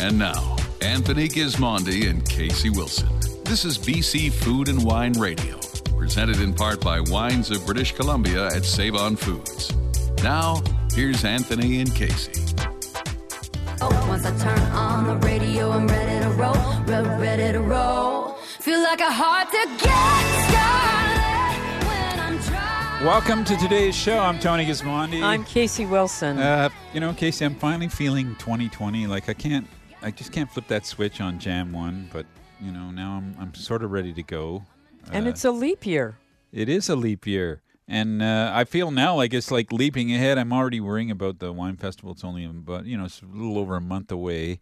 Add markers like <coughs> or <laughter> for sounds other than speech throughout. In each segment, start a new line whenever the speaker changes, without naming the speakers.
And now, Anthony Gismondi and Casey Wilson. This is BC Food and Wine Radio, presented in part by Wines of British Columbia at Save On Foods. Now, here's Anthony and Casey.
Oh, once I turn on the radio, I'm ready to roll, re- ready to roll. Feel like a heart to get started when I'm driving.
Welcome to today's show. I'm Tony Gismondi.
I'm Casey Wilson.
Uh, you know, Casey, I'm finally feeling 2020. Like I can't, I just can't flip that switch on Jam One. But you know, now I'm I'm sort of ready to go.
and
Uh,
it's a leap year.
it is a leap year, and uh, I feel now like it's like leaping ahead. I'm already worrying about the wine festival. It's only about you know it's a little over a month away.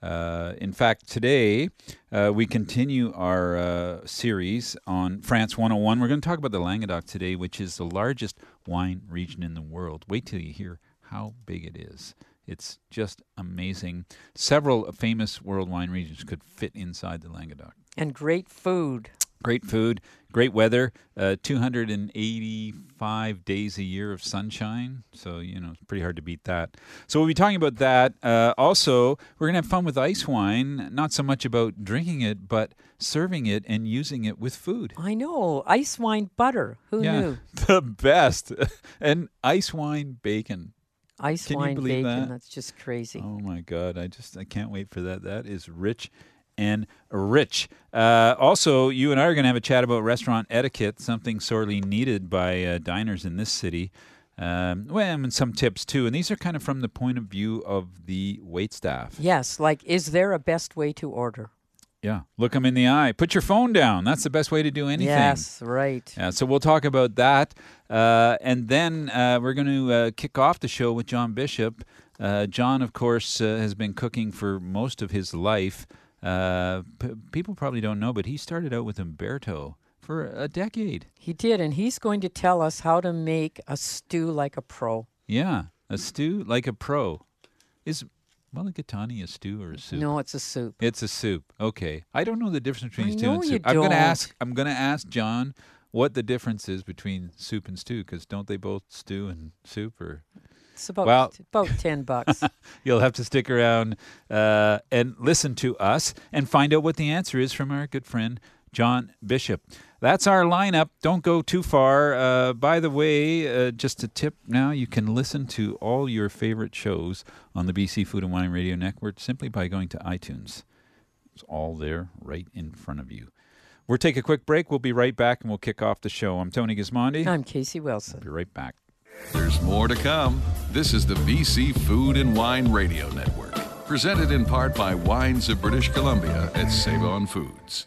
Uh, in fact, today uh, we continue our uh, series on France 101. We're going to talk about the Languedoc today, which is the largest wine region in the world. Wait till you hear how big it is. It's just amazing. Several famous world wine regions could fit inside the Languedoc.
And great food.
Great food, great weather, uh, 285 days a year of sunshine. So, you know, it's pretty hard to beat that. So, we'll be talking about that. Uh, also, we're going to have fun with ice wine, not so much about drinking it, but serving it and using it with food.
I know. Ice wine butter. Who
yeah,
knew? <laughs>
the best. <laughs> and ice wine bacon.
Ice
Can
wine bacon.
that?
That's just crazy.
Oh my God! I just I can't wait for that. That is rich and rich. Uh, also, you and I are going to have a chat about restaurant etiquette, something sorely needed by uh, diners in this city. Um, well, and some tips too. And these are kind of from the point of view of the wait staff.
Yes, like is there a best way to order?
Yeah, look them in the eye. Put your phone down. That's the best way to do anything.
Yes, right.
Yeah, so we'll talk about that. Uh, and then uh, we're going to uh, kick off the show with John Bishop. Uh, John, of course, uh, has been cooking for most of his life. Uh, p- people probably don't know, but he started out with Umberto for a decade.
He did, and he's going to tell us how to make a stew like a pro.
Yeah, a stew like a pro. Is mulligatawny a stew or a soup?
No, it's a soup.
It's a soup. Okay. I don't know the difference between
I
stew and soup. I'm gonna
don't.
ask I'm gonna ask John what the difference is between soup and stew because don't they both stew and soup or
It's about
Well-
about ten bucks. <laughs>
you'll have to stick around uh, and listen to us and find out what the answer is from our good friend John Bishop. That's our lineup. Don't go too far. Uh, by the way, uh, just a tip now you can listen to all your favorite shows on the BC Food and Wine Radio Network simply by going to iTunes. It's all there right in front of you. We'll take a quick break. We'll be right back and we'll kick off the show. I'm Tony Gismondi.
I'm Casey Wilson.
Be right back.
There's more to come. This is the BC Food and Wine Radio Network, presented in part by Wines of British Columbia at Save On Foods.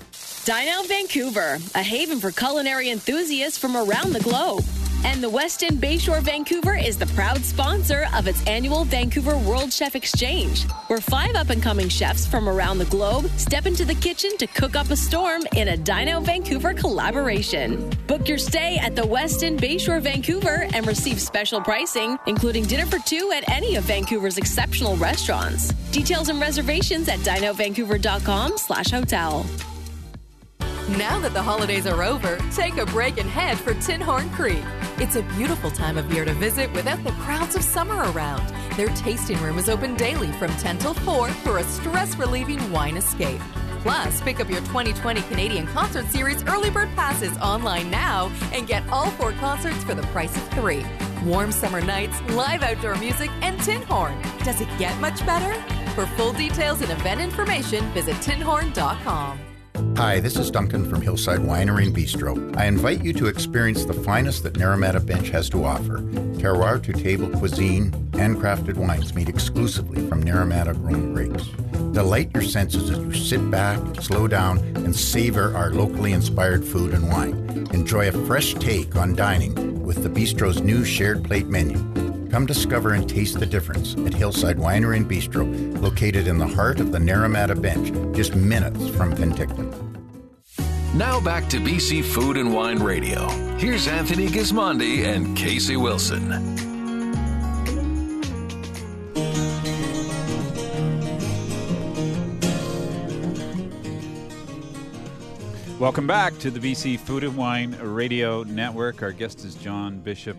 Dine Out Vancouver, a haven for culinary enthusiasts from around the globe. And the Westin Bayshore Vancouver is the proud sponsor of its annual Vancouver World Chef Exchange, where five up and coming chefs from around the globe step into the kitchen to cook up a storm in a Dine Out Vancouver collaboration. Book your stay at the Westin Bayshore Vancouver and receive special pricing, including dinner for two at any of Vancouver's exceptional restaurants. Details and reservations at dineoutvancouver.com slash hotel.
Now that the holidays are over, take a break and head for Tinhorn Creek. It's a beautiful time of year to visit without the crowds of summer around. Their tasting room is open daily from 10 till 4 for a stress relieving wine escape. Plus, pick up your 2020 Canadian Concert Series early bird passes online now and get all four concerts for the price of three. Warm summer nights, live outdoor music, and Tinhorn. Does it get much better? For full details and event information, visit tinhorn.com.
Hi, this is Duncan from Hillside Winery and Bistro. I invite you to experience the finest that Naramata Bench has to offer. Terroir to table cuisine, handcrafted wines made exclusively from Naramata grown grapes. Delight your senses as you sit back, slow down, and savor our locally inspired food and wine. Enjoy a fresh take on dining with the Bistro's new shared plate menu. Come discover and taste the difference at Hillside Winery and Bistro, located in the heart of the Naramata Bench, just minutes from Penticton.
Now back to BC Food and Wine Radio. Here's Anthony Gismondi and Casey Wilson.
Welcome back to the BC Food and Wine Radio Network. Our guest is John Bishop,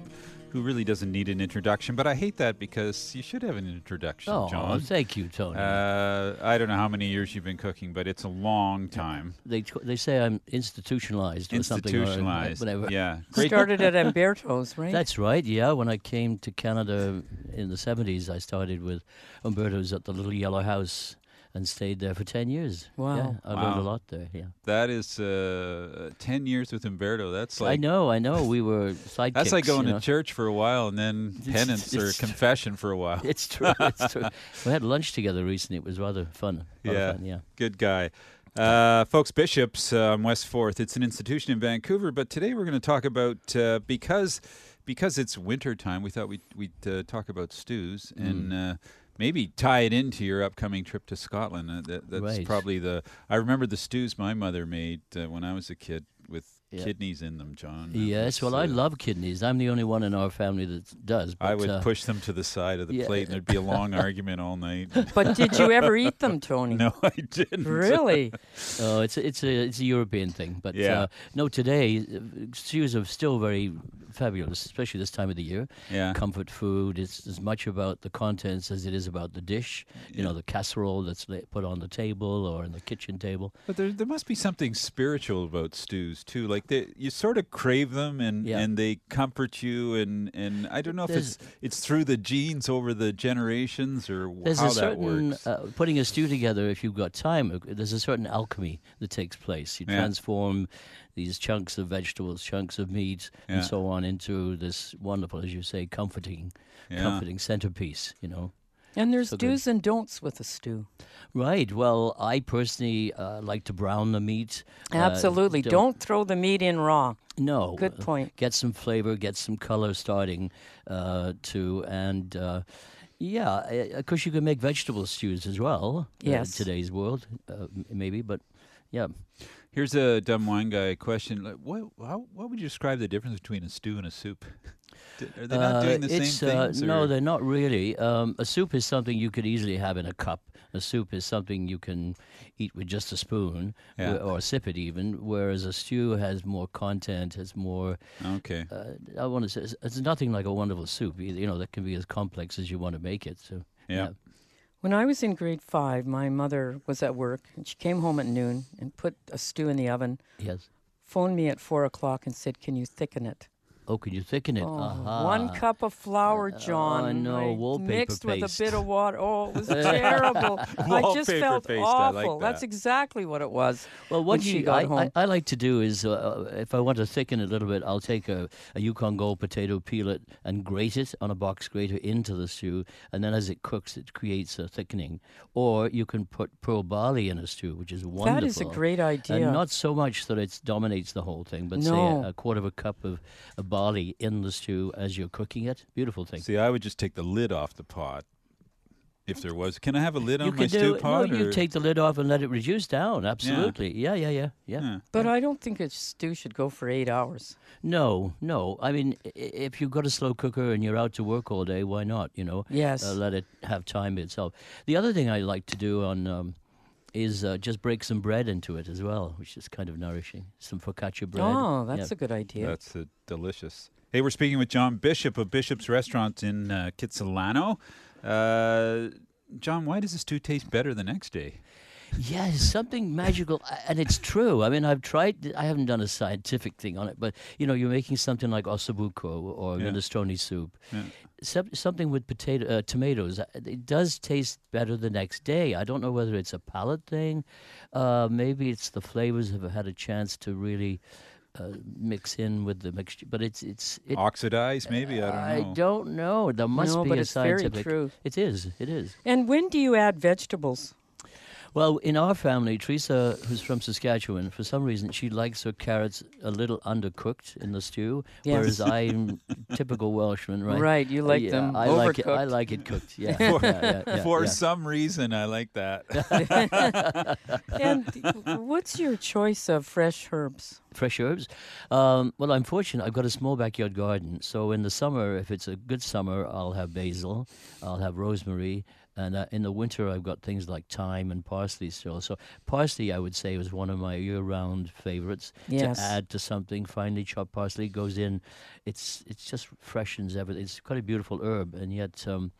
who really doesn't need an introduction, but I hate that because you should have an introduction,
Oh,
John.
thank you, Tony.
Uh, I don't know how many years you've been cooking, but it's a long time.
they they say I'm institutionalized or something. or
Institutionalized.
whatever.
Yeah. <laughs> Great.
Started at Umberto's, right?
That's right. Yeah, when I came to Canada in the '70s, I started with Umberto's at the Little Yellow House and stayed there for ten years.
Wow.
Yeah, I learned a lot there. Yeah,
That is uh, 10 years with Umberto. That's like
I know. I know. We were <laughs> sidekicks.
That's like going
you know.
to church for a while and then
It's-
penance or
it's-
confession for a while. <laughs>
It's true. It's <laughs> true. we had lunch together recently. It was rather fun. Rather
Yeah.
fun, yeah.
Good guy. Uh, folks, Bishops uh, on West Fourth. It's an institution in Vancouver, but today we're going to talk about uh, because because it's winter time. We thought we'd we'd uh, talk about stews
Mm.
and uh, maybe tie it into your upcoming trip to Scotland. Uh, that, that's
Right.
probably the. I remember the stews my mother made uh, when I was a kid with
Yeah.
kidneys in them, John. That
Yes. Well, I
uh,
love kidneys. I'm the only one in our family that does. But,
I would
uh,
push them to the side of the
yeah.
plate, and there'd be a long <laughs> argument all night. <laughs>
but did you ever eat them, Tony?
no, I didn't.
Really? <laughs>
Oh, it's a, it's a it's a European thing, but
Yeah.
uh, no, today uh, stews are still very fabulous, especially this time of the year.
Yeah.
Comfort food. It's as much about the contents as it is about the dish. You know, the casserole that's put on the table or in the kitchen table.
But there, there must be something spiritual about stews too. Like they, you sort of crave them, and,
Yeah.
and they comfort you, and, and I don't know if
There's-
it's it's through the genes over the generations or
There's
how
a
that
certain
works.
uh, putting a stew together. If you've got time, uh, there's a certain alchemy that takes place. You
Yeah.
transform these chunks of vegetables, chunks of meat,
Yeah.
and so on into this wonderful, as you say, comforting, comforting centerpiece. You know.
And there's
So
do's and don'ts with a stew.
Right. Well, I personally uh, like to brown the meat. Uh,
Absolutely. don't throw the meat in raw.
No.
Good
uh,
point.
Get some flavor, get some color starting uh, to, and uh, yeah, of course you can make vegetable stews as well. uh, in
Yes.
today's world, uh, maybe, but yeah.
Here's a dumb wine guy question: like, What how, what would you describe the difference between a stew and a soup? <laughs> Are they not
Uh,
doing the same
uh,
things?
no, they're not really. Um, a soup is something you could easily have in a cup. A soup is something you can eat with just a spoon
Yeah.
wh- or sip it even. Whereas a stew has more content, has more.
okay.
Uh, I want to say it's, it's nothing like a wonderful soup. either, You know that can be as complex as you want to make it. So
yeah.
When I was in grade five, my mother was at work and she came home at noon and put a stew in the oven,
yes.
phoned me at four o'clock and said, Can you thicken it?
Oh, can you thicken it?
Oh,
Aha.
One cup of flour,
Uh,
John.
oh, no,
I
wallpaper
mixed with
paste.
a bit of water. Oh, it was <laughs> terrible. I just
Wallpaper
felt
paste, I like
awful. That's exactly what it was.
Well,
when
what
she
you,
got
I,
home.
I, I like to do is, uh, if I want to thicken it a little bit, I'll take a, a Yukon Gold potato, peel it, and grate it on a box grater into the stew, and then as it cooks, it creates a thickening. Or you can put pearl barley in a stew, which is wonderful.
That is a great idea.
And not so much that it dominates the whole thing, but say a, a quarter of a cup of, of barley in the stew as you're cooking it. Beautiful thing.
See, I would just take the lid off the pot. If there was, can I have a lid
you
on my
can
stew
do
pot?
no, you
or-
take the lid off and let it reduce down. Absolutely. Yeah, yeah, yeah, yeah.
Yeah.
but I don't think a stew should go for eight hours.
No, no. I mean, if you've got a slow cooker and you're out to work all day, why not? You know,
Yes.
uh, let it have time itself. The other thing I like to do on um, is uh, just break some bread into it as well, which is kind of nourishing. Some focaccia bread.
Oh, that's
yeah.
a good idea.
That's uh, delicious. Hey, we're speaking with John Bishop of Bishop's Restaurant in uh, Kitsilano. Uh, John, why does the stew taste better the next day?
Yeah, it's something magical, and it's true. I mean, I've tried. I haven't done a scientific thing on it, but you know, you're making something like ossobuco or
Yeah.
minestrone soup,
Yeah.
Some, something with potato uh, tomatoes. uh, It does taste better the next day. I don't know whether it's a palate thing, uh, maybe it's the flavors have had a chance to really. Uh, mix in with the mixture, but it's it's it,
Oxidized, maybe? I don't know.
I don't know. There must
No,
be
but
a
it's very true.
It is. It is.
And when do you add vegetables?
Well, in our family, Teresa, who's from Saskatchewan, for some reason she likes her carrots a little undercooked in the stew,
Yes.
whereas I'm <laughs> typical Welshman, right?
Right, you like
yeah,
them
I like it. I like it cooked. Yeah, <laughs> yeah, yeah, yeah,
For
yeah.
some reason, I like that. <laughs>
and what's your choice of fresh herbs?
fresh herbs. Um, well, I'm fortunate. I've got a small backyard garden, so in the summer, if it's a good summer, I'll have basil, I'll have rosemary, and uh, in the winter, I've got things like thyme and parsley still. So parsley, I would say, was one of my year-round favorites.
Yes.
To add to something, finely chopped parsley goes in. It's it's just freshens everything. It's quite a beautiful herb, and yet. Um,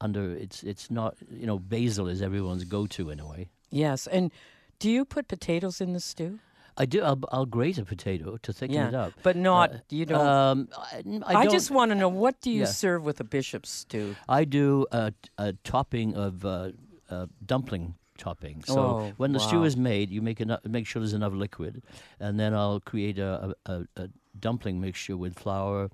under it's it's not you know basil is everyone's go-to in a way.
Yes, and do you put potatoes in the stew?
I do. I'll, I'll grate a potato to thicken
yeah,
it up.
but not
Uh,
you don't.
Um, I, I
I,
don't-
just want to know what do you
Yeah.
serve with a bishop's stew?
I do a, a topping of uh, uh, dumpling topping. So
Oh,
when the stew is made, you make enough, make sure there's enough liquid, and then I'll create a, a, a, a dumpling mixture with flour,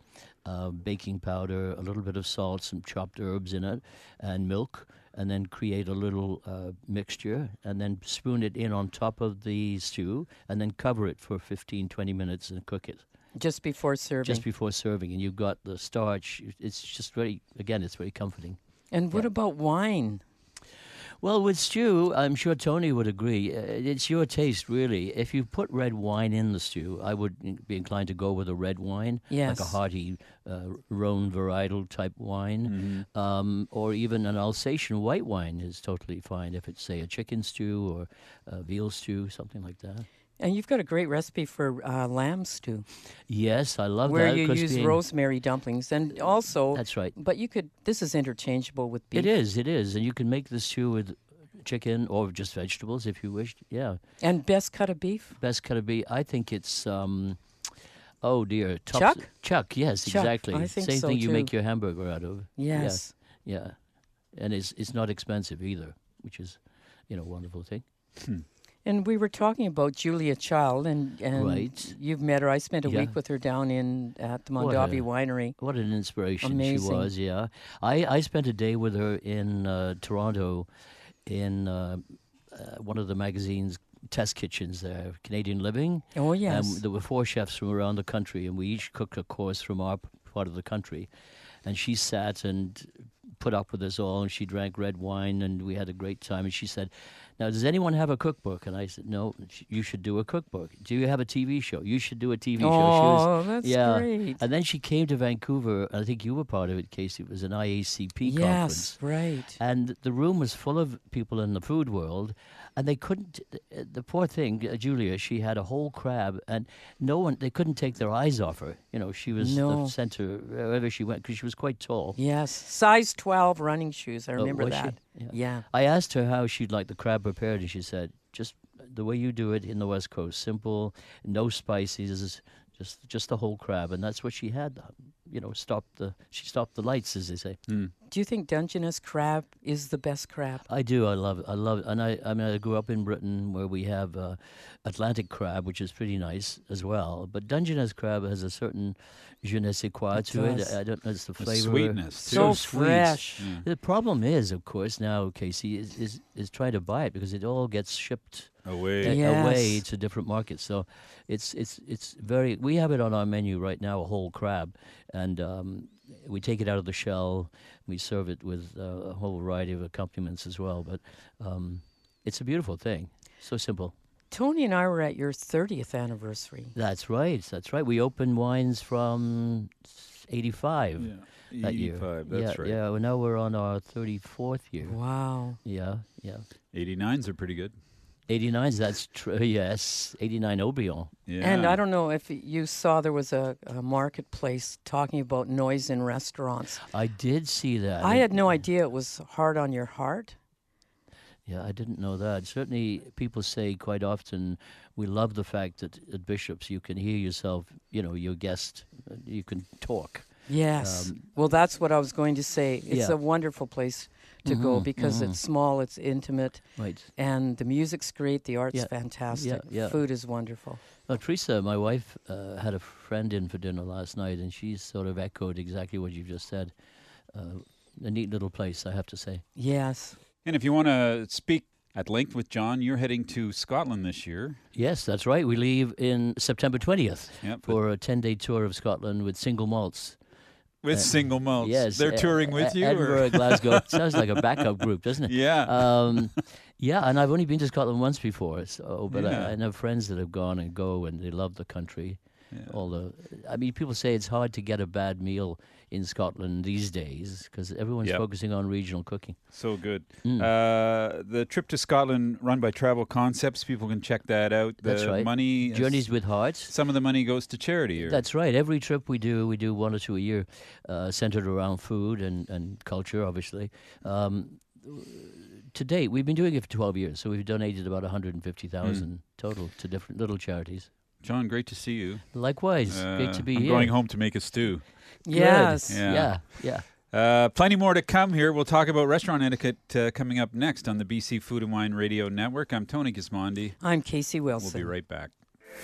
uh, baking powder, a little bit of salt, some chopped herbs in it, and milk. And then create a little uh, mixture, and then spoon it in on top of the stew, and then cover it for 15, 20 minutes and cook it.
Just before serving.
just before serving, and you've got the starch. It's just very, again, it's very comforting.
and what about wine?
Well, with stew, I'm sure Tony would agree. Uh, It's your taste, really. If you put red wine in the stew, I would be inclined to go with a red wine, like a hearty uh, Rhone varietal type wine,
Mm-hmm.
um, or even an Alsatian white wine is totally fine. If it's say a chicken stew or a veal stew, something like that.
And you've got a great recipe for uh, lamb stew,
Yes, I love
where
that.
you
'cause
use
being-
rosemary dumplings, and also
That's right.
But you could. This is interchangeable with beef.
It is, it is, and you can make the stew with chicken or just vegetables if you wish. Yeah.
And best cut of beef.
Best cut of beef. I think it's um, oh dear, top,
Chuck?
Chuck, yes,
Chuck,
exactly.
I think
Same
so
thing you make your hamburger out of. Yeah,
Yes.
Yeah, and it's it's not expensive either, which is, you know, a wonderful thing.
And we were talking about Julia Child, and, and
Right.
you've met her. I spent a
Yeah.
week with her down in at the
What
Mondavi
a-
Winery.
What an inspiration
Amazing.
she was. Yeah, I I spent a day with her in uh, Toronto, in uh, uh, one of the magazine's test kitchens there, Canadian Living.
Oh yes.
And there were four chefs from around the country, and we each cooked a course from our part of the country. And she sat and put up with us all, and she drank red wine, and we had a great time. And she said, "Now, does anyone have a cookbook?" And I said, "No, you should do a cookbook. Do you have a TV show? You should do a TV show." She was,
Oh, that's
yeah.
great.
And then she came to Vancouver. and I think you were part of it, Casey. It was an IACP
yes,
conference.
right.
And the room was full of people in the food world, and they couldn't. uh, The poor thing, uh, Julia, she had a whole crab, and no one. They couldn't take their eyes off her. You know, she was
No.
the center wherever she went because she was quite tall.
Yes, size twelve running shoes. I
Oh,
remember
was
that.
Yeah.
Yeah.
I asked her how she'd like the crab prepared, and she said, "Just the way you do it in the West Coast, simple, no spices, just just the whole crab." And that's what she had. You know, stopped the she stopped the lights, as they say.
Do you think Dungeness crab is the best crab?
I do. I love it. I love it. And I, I mean, I grew up in Britain where we have uh, Atlantic crab, which is pretty nice as well. But Dungeness crab has a certain je ne sais quoi
It
to
does.
it. I don't know. It's the
The
flavor.
sweetness, too.
So
sweet.
fresh.
The problem is, of course, now Casey is, is is trying to buy it because it all gets shipped
Away.
a-
Yes.
away to different markets. So it's it's it's very. We have it on our menu right now, a whole crab, and um, we take it out of the shell. We serve it with uh, a whole variety of accompaniments as well. But um, it's a beautiful thing. So simple.
Tony and I were at your 30th anniversary.
That's right. That's right. We opened wines from '85
Yeah.
that year.
85, that's
yeah,
right.
Yeah. Well, now we're on our 34th year.
Wow.
Yeah. Yeah.
89s are pretty good.
89s. That's true. <laughs> Yes. 89 Haut-Brion.
Yeah.
And I don't know if you saw there was a, a marketplace talking about noise in restaurants.
I did see that.
I
It-
had no idea it was hard on your heart.
Yeah, I didn't know that. Certainly, people say quite often, we love the fact that at Bishops you can hear yourself, you know, your guest, uh, you can talk.
Yes.
Um,
well, that's what I was going to say. It's
Yeah.
a wonderful place to go
Mhm,
because
mhm.
it's small, it's intimate,
Right.
and the music's great, the art's
Yeah,
fantastic,
yeah. yeah.
food is wonderful.
Well, Teresa, my wife, uh, had a friend in for dinner last night, and she sort of echoed exactly what you've just said. Uh, a neat little place, I have to say.
Yes.
And if you want to speak at length with John. You're heading to Scotland this year.
Yes, that's right. We leave in September 20th
Yep,
for a 10 day tour of Scotland with single malts.
With single malts.
Yes.
They're
uh,
touring with
uh,
you? or-
Edinburgh, Glasgow. <laughs> Sounds like a backup group, doesn't it?
Yeah.
Um, yeah, and I've only been to Scotland once before, so but
Yeah.
I, I know friends that have gone and go and they love the country. All the, I mean, people say it's hard to get a bad meal in Scotland these days because everyone's
Yep.
focusing on regional cooking.
So good.
Mm.
Uh, the trip to Scotland, run by Travel Concepts, people can check that out. The
That's right.
Money,
Journeys with Hearts.
Some of the money goes to charity. Or,
That's right. Every trip we do, we do one or two a year, uh, centered around food and, and culture, obviously. Um, to date, we've been doing it for 12 years, so we've donated about 150,000
Hmm.
total to different little charities.
John, great to see you.
Likewise, great
Uh,
to be
I'm
here.
going home to make a stew.
Good.
Yes.
Yeah, yeah.
Uh, plenty more to come here. We'll talk about restaurant etiquette uh, coming up next on the BC Food and Wine Radio Network. I'm Tony Gismondi.
I'm Casey Wilson.
We'll be right back.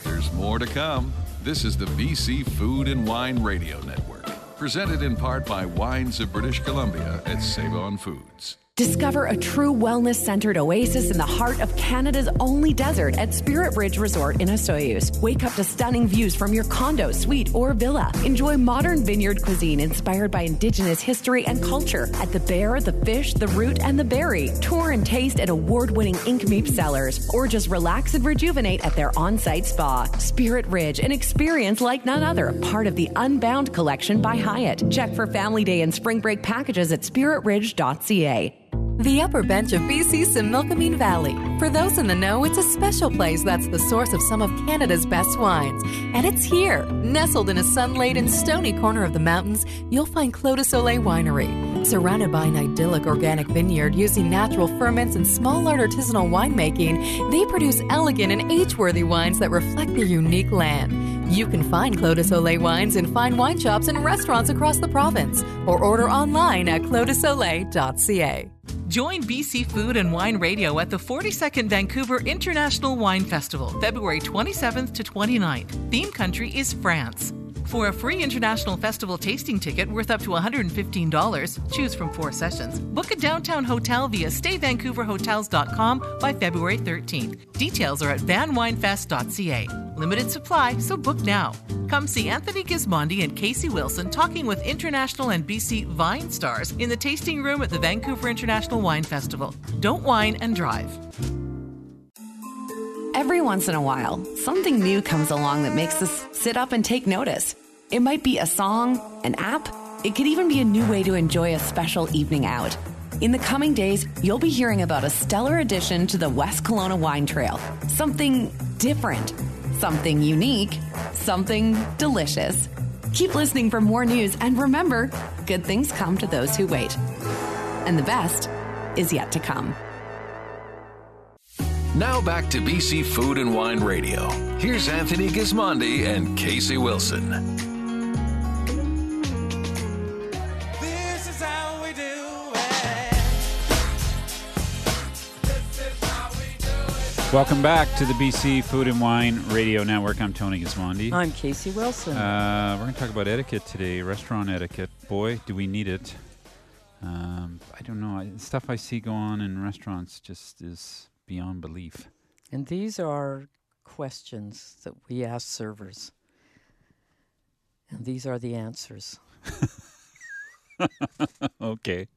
There's more to come. This is the BC Food and Wine Radio Network, presented in part by Wines of British Columbia at Save On Foods.
Discover a true wellness centered oasis in the heart of Canada's only desert at Spirit Ridge Resort in Osoyoos. Wake up to stunning views from your condo, suite, or villa. Enjoy modern vineyard cuisine inspired by Indigenous history and culture at the bear, the fish, the root, and the berry. Tour and taste at award winning Nk'Mip cellars, or just relax and rejuvenate at their on site spa. Spirit Ridge, an experience like none other, part of the Unbound collection by Hyatt. Check for family day and spring break packages at spiritridge.ca.
The upper bench of BC's Similkameen Valley. For those in the know, it's a special place that's the source of some of Canada's best wines. And it's here. Nestled in a sun-laden, stony corner of the mountains, you'll find Clos du Soleil Winery. Surrounded by an idyllic organic vineyard using natural ferments and small art artisanal winemaking, they produce elegant and age-worthy wines that reflect their unique land. You can find Clos de wines in fine wine shops and restaurants across the province, or order online at closdusoleil.ca.
Join BC Food and Wine Radio at the 42nd Vancouver International Wine Festival, February 27th to 29th. Theme country is France. For a free international festival tasting ticket worth up to $115, choose from four sessions. Book a downtown hotel via stayvancouverhotels.com by February 13th. Details are at vanwinefest.ca. Limited supply, so book now. Come see Anthony Gismondi and Casey Wilson talking with international and BC Vine stars in the tasting room at the Vancouver International Wine Festival. Don't wine and drive.
Every once in a while, something new comes along that makes us sit up and take notice. It might be a song, an app, it could even be a new way to enjoy a special evening out. In the coming days, you'll be hearing about a stellar addition to the West Kelowna Wine Trail. Something different, something unique, something delicious. Keep listening for more news and remember, good things come to those who wait. And the best is yet to come.
Now back to BC Food and Wine Radio. Here's Anthony Gismondi and Casey Wilson.
This is how we do it.
Welcome back to the BC Food and Wine Radio Network. I'm Tony Gismondi.
I'm Casey Wilson.
Uh, we're going to talk about etiquette today, restaurant etiquette. Boy, do we need it. Um, I don't know. I, stuff I see go on in restaurants just is beyond belief.
and these are questions that we ask servers. And these are the answers. <laughs>
okay.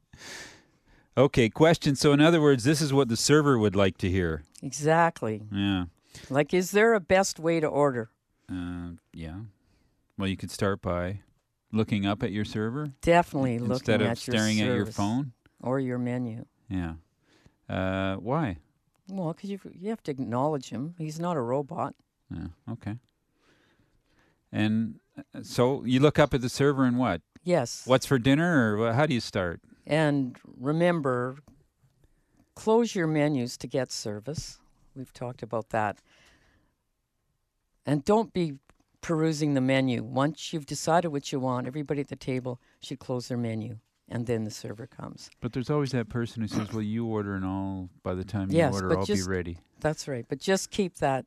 Okay, question. So, in other words, this is what the server would like to hear.
Exactly.
Yeah.
Like, is there a best way to order?
Uh, yeah. Well, you could start by looking up at your server
Definitely
instead
looking
of
at
staring
your
at your phone.
or your menu.
Yeah. Uh, why?
Well, because you you have to acknowledge him. He's not a robot.
Yeah. Okay. And uh, so you look up at the server and what?
Yes.
What's for dinner, or how do you start?
And remember, close your menus to get service. We've talked about that. And don't be perusing the menu. Once you've decided what you want, everybody at the table should close their menu, and then the server comes.
But there's always that person who says, "Well, you order, and I'll by the time
yes,
you order, I'll
just,
be ready."
That's right. But just keep that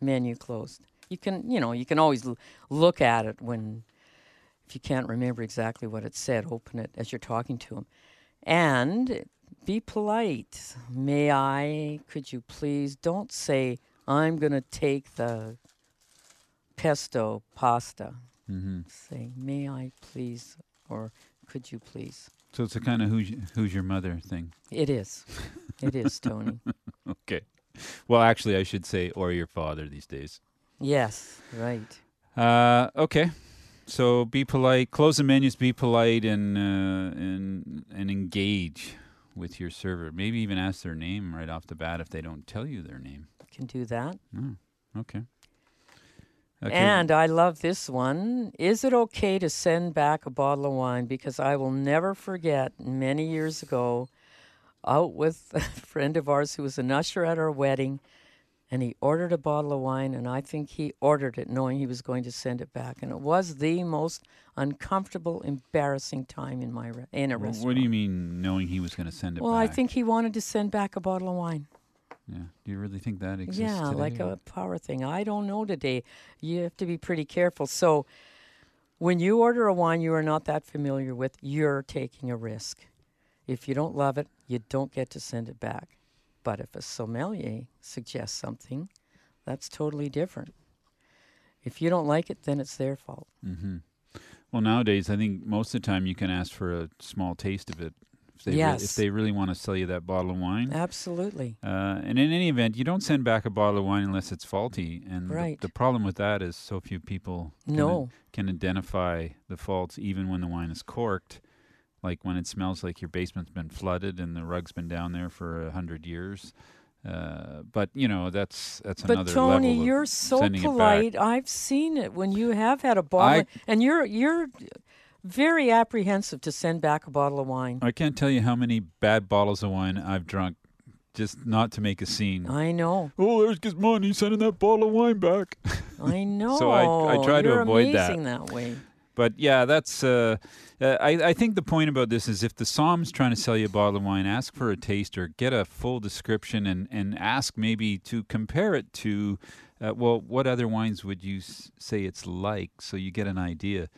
menu closed. You can, you know, you can always l- look at it when, if you can't remember exactly what it said, open it as you're talking to them. And be polite. May I? Could you please? Don't say, I'm going to take the pesto pasta.
hmm
Say, may I please? Or could you please?
So it's a kind of who's who's your mother thing.
It is. It is, Tony. <laughs>
okay. Well, actually, I should say or your father these days.
Yes, right.
Uh, okay. So be polite. Close the menus. Be polite and uh, and and engage with your server. Maybe even ask their name right off the bat if they don't tell you their name.
Can do that.
Oh, okay. Okay.
And I love this one. Is it okay to send back a bottle of wine? Because I will never forget many years ago, out with <laughs> a friend of ours who was an usher at our wedding, and he ordered a bottle of wine, and I think he ordered it knowing he was going to send it back. And it was the most uncomfortable, embarrassing time in my re- in a restaurant.
what do you mean, knowing he was going to send it
well,
back?
I think he wanted to send back a bottle of wine.
Yeah. Do you really think that exists?
Yeah,
today,
like a power thing. I don't know today. You have to be pretty careful. So, when you order a wine you are not that familiar with, you're taking a risk. If you don't love it, you don't get to send it back. But if a sommelier suggests something, that's totally different. If you don't like it, then it's their fault.
Mm-hmm. Well, nowadays, I think most of the time you can ask for a small taste of it. If they, re-
Yes.
if they really want to sell you that bottle of wine.
Absolutely.
Uh, and in any event, you don't send back a bottle of wine unless it's faulty. And the-
Right.
the, problem with that is so few people can,
No.
can identify the faults even when the wine is corked. Like when it smells like your basement's been flooded and the rug's been down there for a hundred years. Uh, but you know that's that's
But
another
Tony,
level of
you're so
sending it back.
polite. I've seen it when you have had a bottle,
I-
and you're you're very apprehensive to send back a bottle of wine.
I can't tell you how many bad bottles of wine I've drunk just not to make a scene.
I know.
Oh, there's Gizmon. He's sending that bottle of wine back. <laughs>
I know.
So I, I try to
You're
avoid that.
amazing that way.
But yeah, that's. Uh, uh, I, I think the point about this is if the somm's trying to sell you a bottle of wine, ask for a taster, get a full description, and, and ask maybe to compare it to, uh, well, what other wines would you s- say it's like so you get an idea.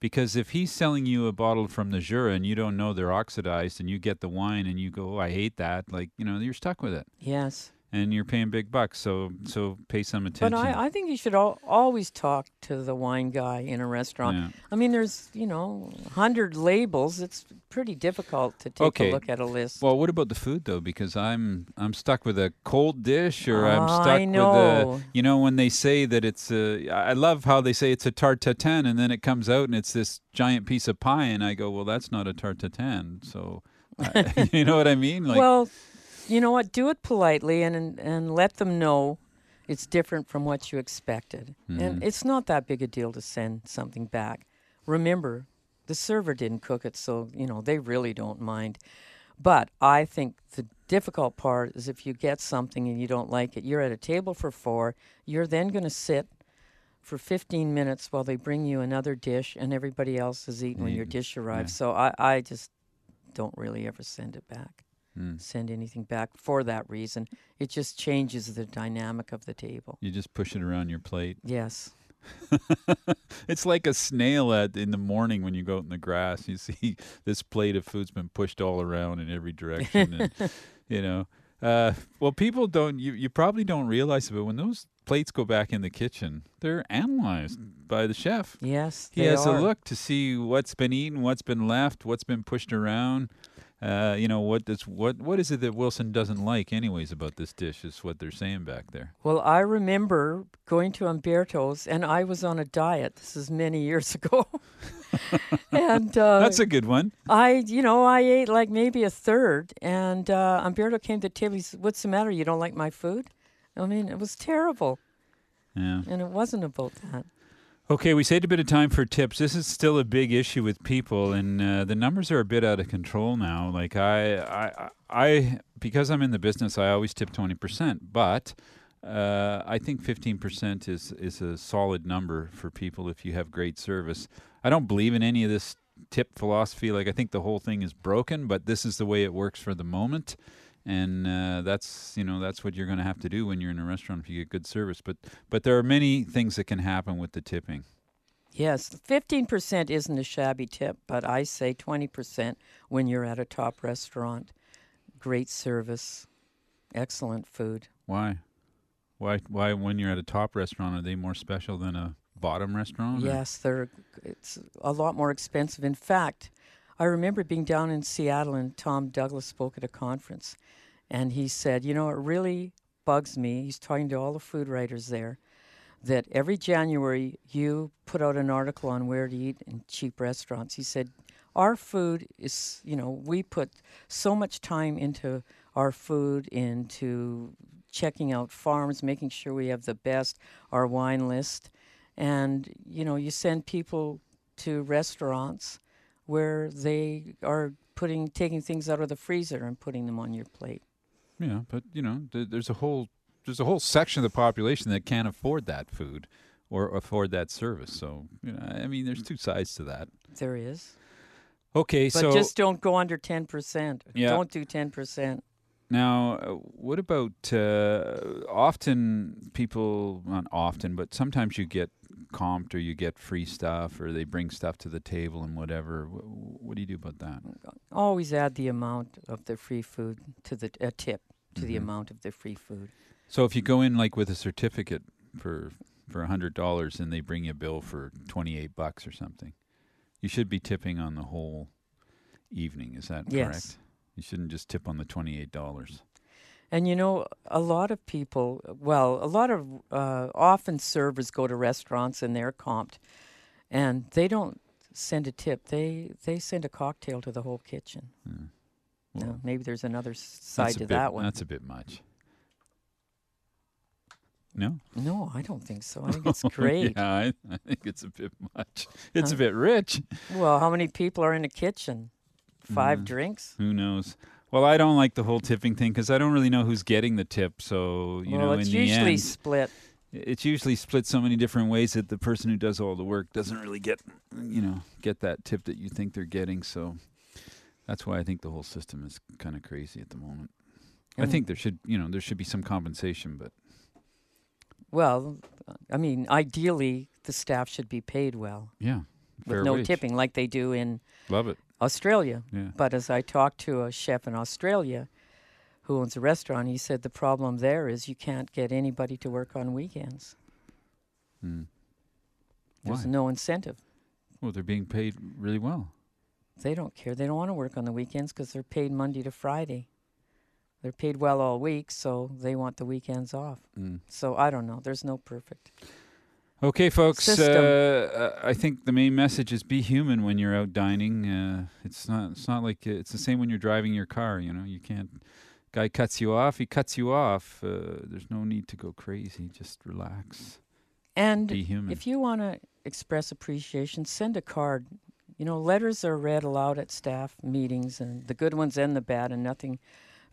Because if he's selling you a bottle from the Jura and you don't know they're oxidized and you get the wine and you go, oh, I hate that, like, you know, you're stuck with it.
Yes.
And you're paying big bucks, so so pay some attention.
But I, I think you should al- always talk to the wine guy in a restaurant.
Yeah.
I mean, there's, you know, 100 labels. It's pretty difficult to take
okay.
a look at a list.
Well, what about the food though? Because I'm I'm stuck with a cold dish, or I'm
ah,
stuck with a you know when they say that it's a. I love how they say it's a tarte tatin, and then it comes out and it's this giant piece of pie, and I go, well, that's not a tarte tatin. So, I, <laughs> you know what I mean? Like,
well, you know what? Do it politely and, and and let them know it's different from what you expected.
Mhm.
And it's not that big a deal to send something back. Remember, the server didn't cook it, so you know they really don't mind. But I think the difficult part is if you get something and you don't like it, you're at a table for four. You're then going to sit for 15 minutes while they bring you another dish, and everybody else is eating when your dish arrives.
yeah.
So I, I just don't really ever send it back
Mm.
send anything back for that reason. It just changes the dynamic of the table.
you just push it around your plate.
Yes. <laughs>
it's like a snail at in the morning when you go out in the grass. You <laughs> see this plate of food's been pushed all around in every direction, and <laughs> you know. Uh, well, people don't. You you probably don't realize it, but when those plates go back in the kitchen, they're analyzed by the chef.
Yes,
he has
are.
a look to see what's been eaten, what's been left, what's been pushed around. Uh, you know what what what is it that Wilson doesn't like, anyways, about this dish? Is what they're saying back there.
Well, I remember going to Umberto's, and I was on a diet. This is many years <laughs> ago. and uh,
That's a good one.
I, you know, I ate like maybe a third, and uh, Umberto came to the table. He said, "What's the matter? You don't like my food?" I mean, it was terrible,
Yeah.
and it wasn't about that.
Okay, we saved a bit of time for tips. This is still a big issue with people, and uh, the numbers are a bit out of control now. Like I, I, I, because I'm in the business, I always tip twenty percent, but uh, I think fifteen percent is is a solid number for people if you have great service. I don't believe in any of this tip philosophy. Like I think the whole thing is broken, but this is the way it works for the moment. And uh, that's you know that's what you're going to have to do when you're in a restaurant if you get good service. But but there are many things that can happen with the tipping.
Yes, 15% isn't a shabby tip, but I say 20% when you're at a top restaurant. great service, excellent food.
Why? Why? Why? When you're at a top restaurant, are they more special than a bottom restaurant? or-
Yes, they're it's a lot more expensive. In fact, I remember being down in Seattle and Tom Douglas spoke at a conference and he said, "You know, it really bugs me." He's talking to all the food writers there that every January you put out an article on where to eat in cheap restaurants. He said, "Our food is, you know, we put so much time into our food into checking out farms, making sure we have the best, our wine list." and you know you send people to restaurants where they are putting taking things out of the freezer and putting them on your plate
Yeah, but you know, th- there's a whole there's a whole section of the population that can't afford that food or afford that service. So you know, I mean, there's two sides to that.
there is
Okay,
but
so
just don't go under 10%
Yeah.
don't do 10%
Now, uh, what about uh, often people, not often, but sometimes you get comped or you get free stuff or they bring stuff to the table and whatever. Wh- What do you do about that?
always add the amount of the free food to the a tip to the
Mhm.
amount of the free food
So if you go in like with a certificate for for a hundred dollars and they bring you a bill for twenty eight bucks or something, you should be tipping on the whole evening. Is that
Yes.
correct? You shouldn't just tip on the twenty eight dollars.
And you know, a lot of people, well, a lot of uh, often servers go to restaurants and they're comped, and they don't send a tip. They they send a cocktail to the whole kitchen. Now, maybe there's another side
a
to
bit,
that one.
That's a bit much. No.
No, I don't think so. I think it's <laughs> great.
yeah, I, I think it's a bit much. It's
Huh?
a bit rich.
Well, how many people are in the kitchen? Five
Mm,
drinks?
Who knows? Well, I don't like the whole tipping thing because I don't really know who's getting the tip. So you
well,
know,
it's
in the
usually
end,
split.
it's usually split so many different ways that the person who does all the work doesn't really get, you know, get that tip that you think they're getting. So that's why I think the whole system is kind of crazy at the moment. I think there should, you know, there should be some compensation, but
Well, I mean, ideally, the staff should be paid well.
Yeah,
With no
wage.
tipping like they do in
Love it.
Australia.
Yeah.
But as I talked to a chef in Australia who owns a restaurant, he said the problem there is you can't get anybody to work on weekends.
Hmm.
There's
Why?
no incentive.
well, they're being paid really well.
They don't care. They don't want to work on the weekends because they're paid Monday to Friday. They're paid well all week, so they want the weekends off.
Mm.
So I don't know. There's no perfect.
Okay, folks. Uh, uh, I think the main message is be human when you're out dining. Uh, it's not. It's not like uh, it's the same when you're driving your car. You know, you can't. Guy cuts you off. He cuts you off. Uh, there's no need to go crazy. Just relax.
And
Be human.
if you want to express appreciation, send a card. You know, letters are read aloud at staff meetings, and the good ones and the bad, and nothing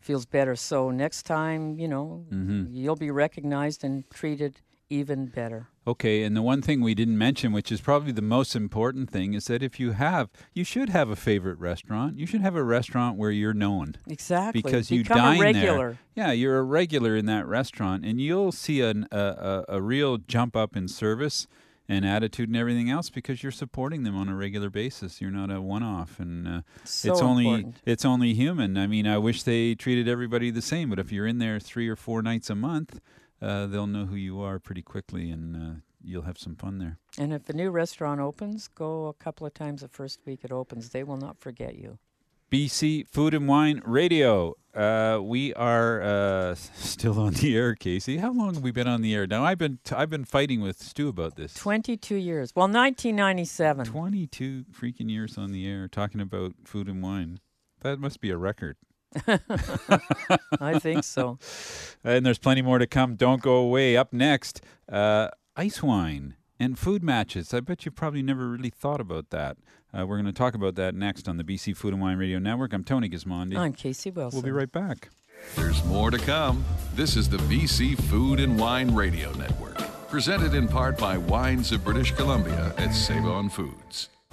feels better. So next time, you know,
Mhm.
you'll be recognized and treated even better.
Okay, and the one thing we didn't mention, which is probably the most important thing, is that if you have, you should have a favorite restaurant. You should have a restaurant where you're known.
Exactly.
Because you
Become a
dine
regular.
there. Yeah, you're a regular in that restaurant, and you'll see an, a, a a real jump up in service and attitude and everything else because you're supporting them on a regular basis. You're not a one-off, and uh,
So
it's only
important.
it's only human. I mean, I wish they treated everybody the same, but if you're in there three or four nights a month, uh, they'll know who you are pretty quickly, and uh, you'll have some fun there.
And if a new restaurant opens, go a couple of times the first week it opens. They will not forget you.
BC Food and Wine Radio. Uh, we are uh, <laughs> still on the air, Casey. How long have we been on the air? Now I've been t- I've been fighting with Stu about this.
22 years. Well, 1997.
22 freaking years on the air talking about food and wine. That must be a record. <laughs>
I think so.
And there's plenty more to come. Don't go away. Up next, uh, ice wine and food matches. I bet you probably never really thought about that. Uh, we're going to talk about that next on the BC Food and Wine Radio Network. I'm Tony Gismondi.
I'm Casey Wilson.
We'll be right back.
There's more to come. This is the BC Food and Wine Radio Network, presented in part by Wines of British Columbia at Save On Foods.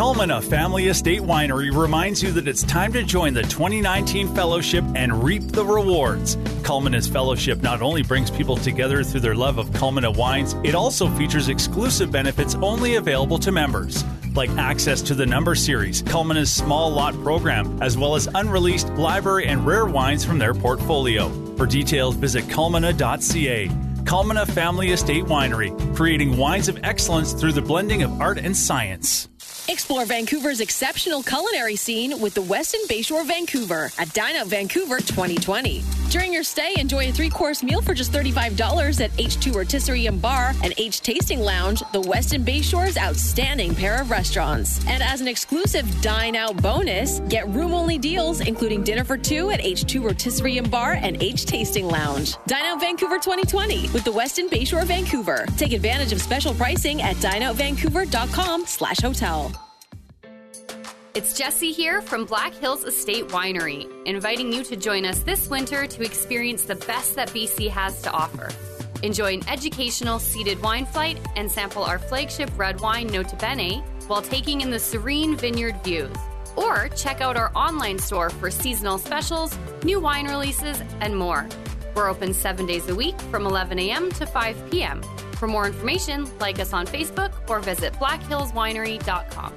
Culmina Family Estate Winery reminds you that it's time to join the 2019 Fellowship and reap the rewards. Culmina's Fellowship not only brings people together through their love of Culmina wines, it also features exclusive benefits only available to members. Like access to the Number Series, Culmina's small lot program, as well as unreleased library and rare wines from their portfolio. For details, visit culmina.ca. Culmina Family Estate Winery, creating wines of excellence through the blending of art and science.
Explore Vancouver's exceptional culinary scene with the Westin Bayshore Vancouver at Dine Out Vancouver 2020. During your stay, enjoy a three course meal for just $35 at H2 Rotisserie and Bar and H Tasting Lounge, the Westin Bayshore's outstanding pair of restaurants. And as an exclusive Dine Out bonus, get room only deals, including dinner for two at H2 Rotisserie and Bar and H Tasting Lounge. Dine Out Vancouver 2020 with the Westin Bayshore Vancouver. Take advantage of special pricing at dineoutvancouver.com slash hotel.
It's Jesse here from Black Hills Estate Winery, inviting you to join us this winter to experience the best that BC has to offer. Enjoy an educational seated wine flight and sample our flagship red wine Nota Bene while taking in the serene vineyard views. Or check out our online store for seasonal specials, new wine releases, and more. We're open seven days a week from 11 a.m. to 5 p.m. For more information, like us on Facebook or visit blackhillswinery.com.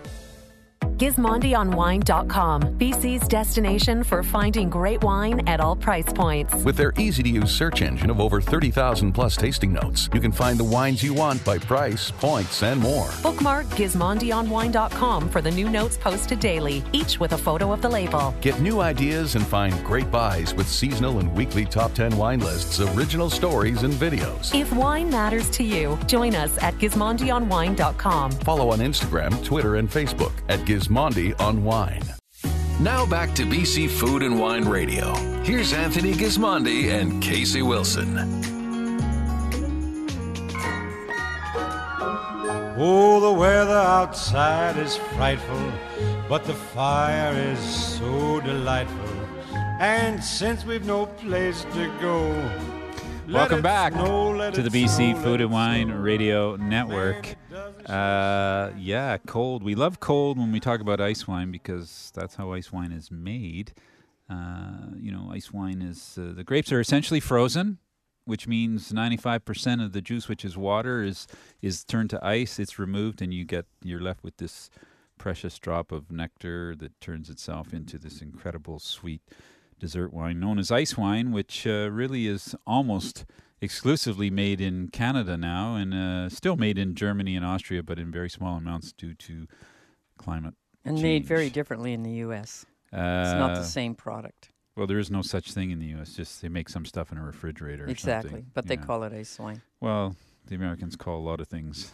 GismondiOnWine.com, BC's destination for finding great wine at all price points.
With their easy to use search engine of over 30,000 plus tasting notes, you can find the wines you want by price, points, and more.
Bookmark GismondiOnWine.com for the new notes posted daily, each with a photo of the label.
Get new ideas and find great buys with seasonal and weekly top 10 wine lists, original stories, and videos.
If wine matters to you, join us at GismondiOnWine.com.
Follow on Instagram, Twitter, and Facebook at Gismondi on Wine. Now back to BC Food and Wine Radio. Here's Anthony Gismondi and Casey Wilson.
Oh, the weather outside is frightful, but the fire is so delightful. And since we've no place to go, let
Welcome back
snow,
to the BC
snow,
Food and Wine Radio Network. Uh, yeah, cold. We love cold when we talk about ice wine because that's how ice wine is made. Uh, you know, ice wine is uh, the grapes are essentially frozen, which means 95% of the juice, which is water, is is turned to ice. It's removed, and you get you're left with this precious drop of nectar that turns itself into this incredible sweet dessert wine known as ice wine, which uh, really is almost exclusively made in Canada now and uh, still made in Germany and Austria, but in very small amounts due to climate.
And made very differently in the U.S. it's not
Uh,
the same product.
Well, there is no such thing in the U.S. Just they make some stuff in a refrigerator. Or
Exactly, but they call it ice wine.
Well, the Americans call a lot of things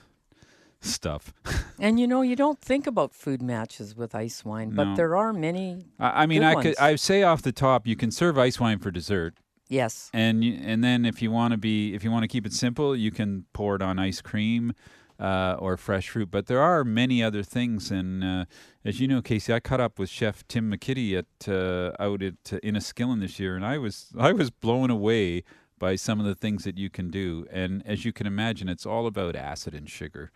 stuff. <laughs>
And you know, you don't think about food matches with ice wine, but
No.
there are many.
I, I mean, I
ones.
could I say off the top, you can serve ice wine for dessert.
Yes.
And you, and then if you want to be if you want to keep it simple, you can pour it on ice cream uh, or fresh fruit. But there are many other things, and uh, as you know, Casey, I caught up with Chef Tim McKitty at uh, out at uh, Inniskillin this year, and I was I was blown away by some of the things that you can do. And as you can imagine, it's all about acid and sugar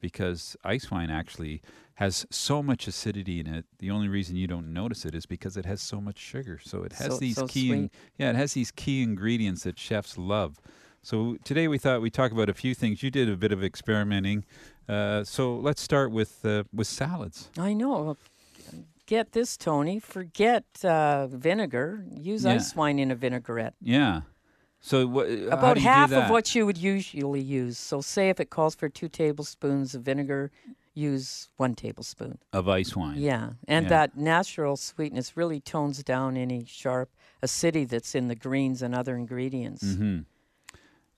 because ice wine actually has so much acidity in it. The only reason you don't notice it is because it has so much sugar. So it has
So-
these
so
key, in- yeah, it has these key ingredients that chefs love. So today we thought we'd talk about a few things. You did a bit of experimenting, uh, so let's start with uh, with salads.
I know. Get this, Tony. Forget uh, vinegar. Use
Yeah.
ice wine in a vinaigrette.
Yeah. So what? how
About half of what you would usually use. So, say if it calls for two tablespoons of vinegar, use one tablespoon.
of ice wine.
Yeah, and
Yeah.
that natural sweetness really tones down any sharp acidity that's in the greens and other ingredients.
hmm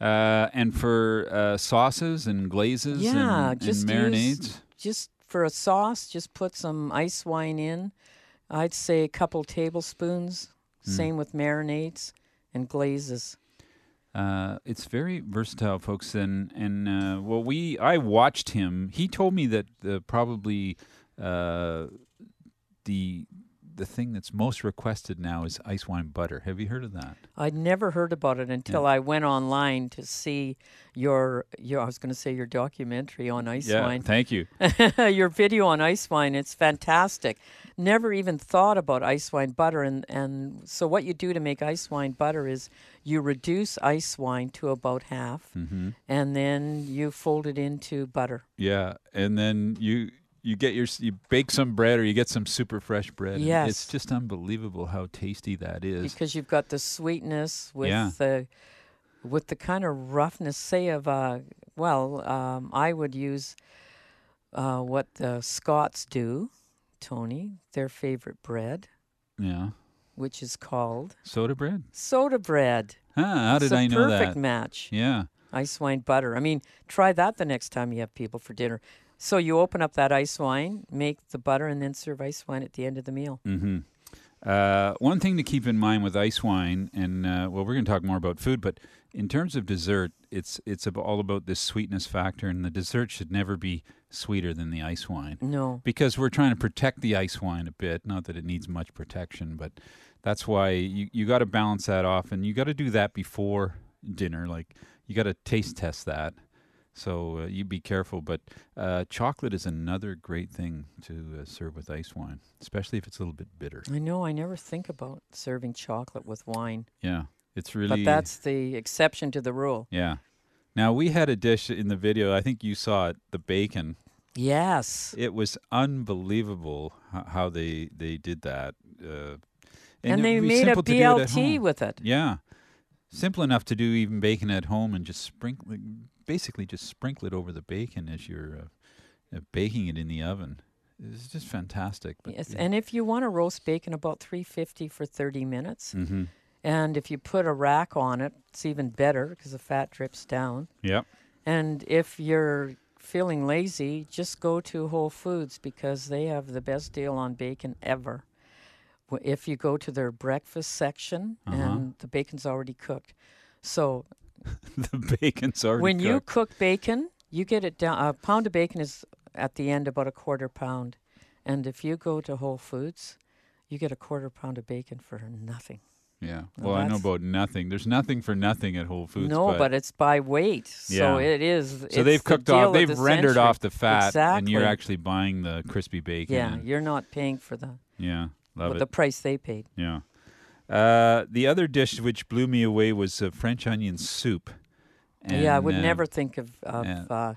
Uh, and for uh, sauces and glazes
Yeah,
and,
just
and
use-
marinades.
just for a sauce, just put some ice wine in. I'd say a couple tablespoons.
Mm.
Same with marinades and glazes.
Uh, it's very versatile, folks. And and uh, well, we I watched him. He told me that uh, probably uh, the the thing that's most requested now is ice wine butter. Have you heard of that?
I'd never heard about it until I went online to see your your I was going to say your documentary on ice
Yeah,
wine.
thank you. <laughs>
your video on ice wine. It's fantastic. Never even thought about ice wine butter and and so what you do to make ice wine butter is you reduce ice wine to about half
Mhm.
and then you fold it into butter.
Yeah, and then you you get your you bake some bread or you get some super fresh bread.
Yes.
it's just unbelievable how tasty that is.
because you've got the sweetness with
Yeah.
the with the kind of roughness say of uh well um, i would use uh, what the scots do tony their favorite bread
yeah,
which is called
soda bread.
soda bread
Huh, how
It's
did
a
I know
perfect match
Yeah.
ice wine butter i mean try that the next time you have people for dinner so you open up that ice wine make the butter and then serve ice wine at the end of the meal
Mm-hmm. Uh, one thing to keep in mind with ice wine, and uh, well, we're going to talk more about food, but in terms of dessert, it's it's all about this sweetness factor, and the dessert should never be sweeter than the ice wine.
No.
because we're trying to protect the ice wine a bit. Not that it needs much protection, but that's why you you got to balance that off, and you got to do that before dinner. Like you got to taste test that. So uh, you be careful, but uh, chocolate is another great thing to uh, serve with ice wine, especially if it's a little bit bitter.
i know i never think about serving chocolate with wine
Yeah, it's really.
But that's the exception to the rule.
yeah. Now we had a dish in the video. I think you saw it. The bacon.
Yes.
It was unbelievable how they they did that. Uh,
And
it
they made a
do it
BLT with it.
Yeah, simple enough to do even bacon at home and just sprinkle, basically just sprinkle it over the bacon as you're uh, uh, baking it in the oven. It's just fantastic. But
Yes, and if you want to roast bacon, about 350 for 30 minutes.
Mhm.
And if you put a rack on it, it's even better because the fat drips down.
Yep.
And if you're feeling lazy, just go to Whole Foods because they have the best deal on bacon ever. If you go to their breakfast section
Uh-huh.
and the bacon's already cooked. So <laughs>
the bacon's already
when you
cooked.
cook bacon, you get it down. A pound of bacon is at the end about a quarter pound, and if you go to Whole Foods, you get a quarter pound of bacon for nothing.
Yeah.
Well,
Well, I know about nothing. There's nothing for nothing at Whole Foods.
no, but, it's by weight, so
Yeah.
it is.
So they've cooked
deal
off. They've
the
rendered
century.
off the fat, and you're actually buying the crispy bacon.
Yeah, you're not paying for the
yeah. Love it.
the price they paid.
Yeah. Uh, the other dish which blew me away was uh, French onion soup.
yeah, I would
uh,
never think of, of uh,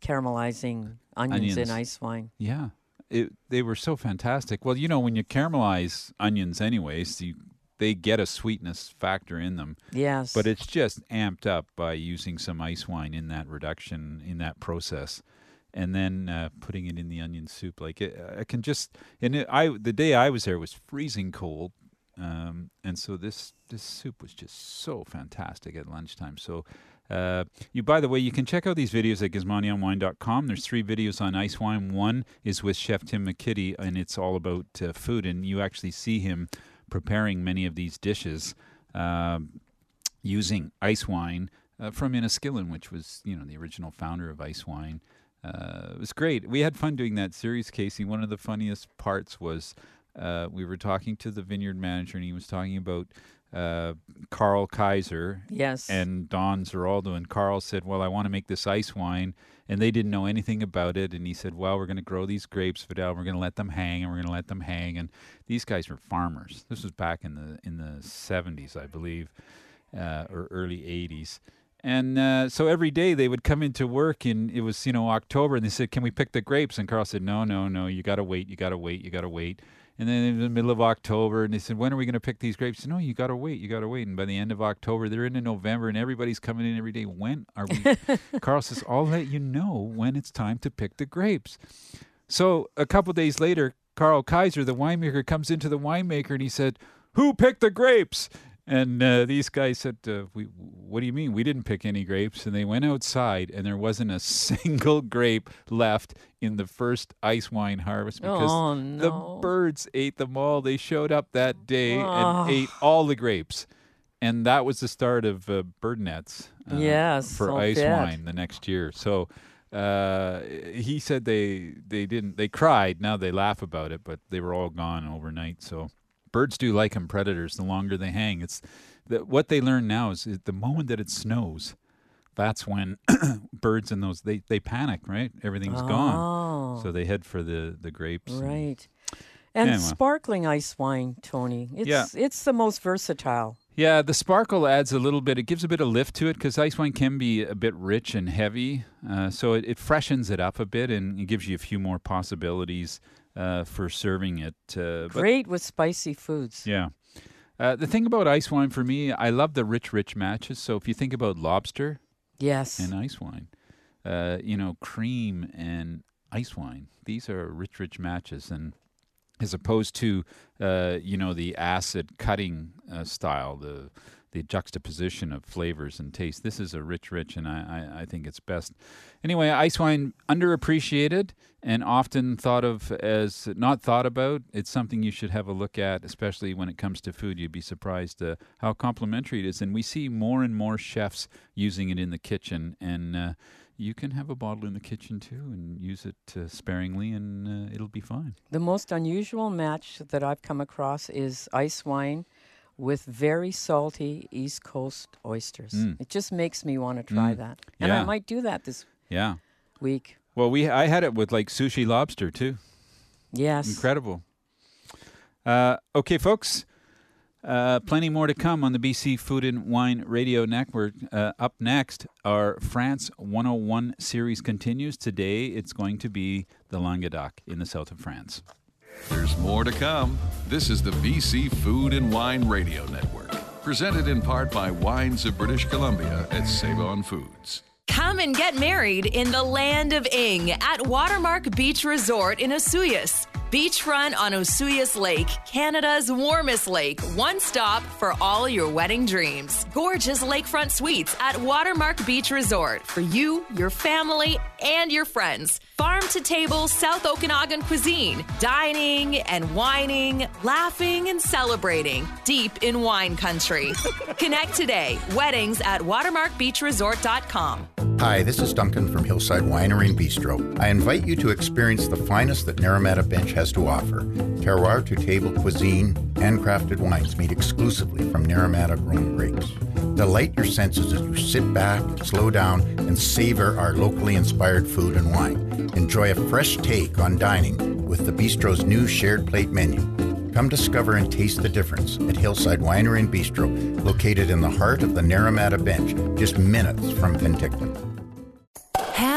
caramelizing onions,
Onions.
in ice wine.
Yeah, it, they were so fantastic. Well, you know, when you caramelize onions, anyways, you, they get a sweetness factor in them.
Yes.
but it's just amped up by using some ice wine in that reduction in that process, and then uh, putting it in the onion soup. Like it, I can just and it, I the day I was there was freezing cold. Um, and so this this soup was just so fantastic at lunchtime. So uh, you, by the way, you can check out these videos at gismondionwine.com. There's three videos on ice wine. One is with Chef Tim McKitty, and it's all about uh, food. And you actually see him preparing many of these dishes um, using ice wine uh, from Inniskillin, which was you know the original founder of ice wine. Uh, it was great. We had fun doing that series, Casey. One of the funniest parts was uh, we were talking to the vineyard manager, and he was talking about uh, Karl Kaiser
Yes.
and Don Ziraldo. And Karl said, Well, I want to make this ice wine. And they didn't know anything about it. And he said, Well, we're going to grow these grapes, Vidal. We're going to let them hang, and we're going to let them hang. And these guys were farmers. This was back in the in the 70s, I believe, uh, or early 80s. And uh, so every day they would come into work, and it was you know October, and they said, "Can we pick the grapes?" And Karl said, "No, no, no. You got to wait. You got to wait. You got to wait." And then in the middle of October, and they said, "When are we going to pick these grapes?" Said, No, you got to wait. You got to wait. And by the end of October, they're into November, and everybody's coming in every day. When are we? <laughs> Karl says, "I'll let you know when it's time to pick the grapes." So a couple days later, Karl Kaiser, the winemaker, comes into the winemaker, and he said, "Who picked the grapes?" And uh, these guys said, uh, "We, what do you mean? We didn't pick any grapes." And they went outside, and there wasn't a <laughs> single grape left in the first ice wine harvest because
Oh,
the birds ate them all. They showed up that day
Oh.
and ate all the grapes, and that was the start of uh, bird nets. Uh,
Yes,
for ice wine the next year. So. uh, he said they they didn't they cried. Now they laugh about it, but they were all gone overnight. So birds do like them predators. The longer they hang, it's the, what they learn now is, the moment that it snows. That's when <coughs> birds in those they, they panic, right? Everything's gone,
Oh.
so they head for the the grapes. and-
Right. And
Anyway.
sparkling ice wine, Tony. It's
Yeah.
it's the most versatile.
Yeah, the sparkle adds a little bit. It gives a bit of lift to it because ice wine can be a bit rich and heavy. Uh, so it, it freshens it up a bit and it gives you a few more possibilities uh, for serving it. Uh,
Great with spicy foods.
yeah. Uh, the thing about ice wine for me, I love the rich, rich matches. So if you think about lobster
Yes.
and ice wine, uh, you know, cream and ice wine, these are rich, rich matches. And as opposed to, uh, you know, the acid cutting uh, style, the the juxtaposition of flavors and taste. This is a rich, rich, and I, I, I think it's best. Anyway, ice wine underappreciated and often thought of as not thought about. It's something you should have a look at, especially when it comes to food. You'd be surprised uh, how complimentary it is, and we see more and more chefs using it in the kitchen. And uh, you can have a bottle in the kitchen too, and use it uh, sparingly, and uh, it'll be fine.
The most unusual match that I've come across is ice wine with very salty East Coast oysters.
Mm.
It just makes me want to try
Mm.
that. And I might do that this
Yeah.
week.
Well, we I had it with like sushi lobster too.
Yes.
Incredible. Uh, okay, folks. Uh, plenty more to come on the BC Food and Wine Radio Network. Uh, up next, our France 101 series continues. Today, it's going to be the Languedoc in the south of France.
There's more to come. This is the BC Food and Wine Radio Network, presented in part by Wines of British Columbia at Save On Foods.
Come and get married in the land of Ing at Watermark Beach Resort in Osoyoos. Beachfront on Osoyoos Lake, Canada's warmest lake. One stop for all your wedding dreams. Gorgeous lakefront suites at Watermark Beach Resort for you, your family, and your friends. Farm to table South Okanagan cuisine. Dining and wining, laughing and celebrating deep in wine country. <laughs> Connect today. Weddings at watermarkbeachresort.com.
Hi, this is Duncan from Hillside Winery and Bistro. I invite you to experience the finest that Naramata Bench has to offer. Terroir to table cuisine, handcrafted wines made exclusively from Naramata grown grapes. Delight your senses as you sit back, slow down, and savor our locally inspired food and wine. Enjoy a fresh take on dining with the Bistro's new shared plate menu. Come discover and taste the difference at Hillside Winery and Bistro, located in the heart of the Naramata Bench, just minutes from Penticton.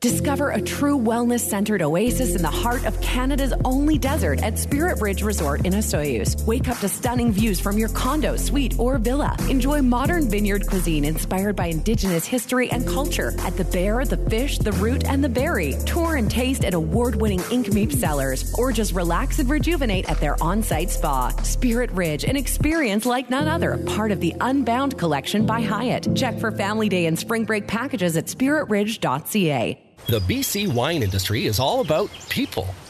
Discover a true wellness centered oasis in the heart of Canada's only desert at Spirit Ridge Resort in Osoyoos. Wake up to stunning views from your condo, suite, or villa. Enjoy modern vineyard cuisine inspired by Indigenous history and culture at the bear, the fish, the root, and the berry. Tour and taste at award winning Nk'Mip cellars, or just relax and rejuvenate at their on site spa. Spirit Ridge, an experience like none other, part of the Unbound collection by Hyatt. Check for Family Day and Spring Break packages at spiritridge.ca.
The BC wine industry is all about people.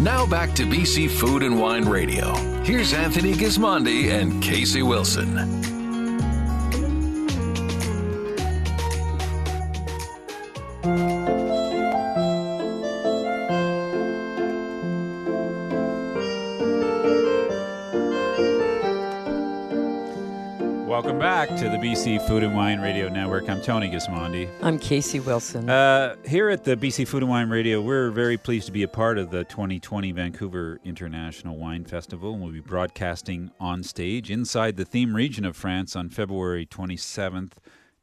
Now back to BC Food and Wine Radio. Here's Anthony Gismondi and Casey Wilson.
Back. to the BC Food and Wine Radio Network. I'm Tony Gismondi.
I'm Casey Wilson.
Uh, here at the BC Food and Wine Radio, we're very pleased to be a part of the 2020 Vancouver International Wine Festival. And we'll be broadcasting on stage inside the theme region of France on February 27th,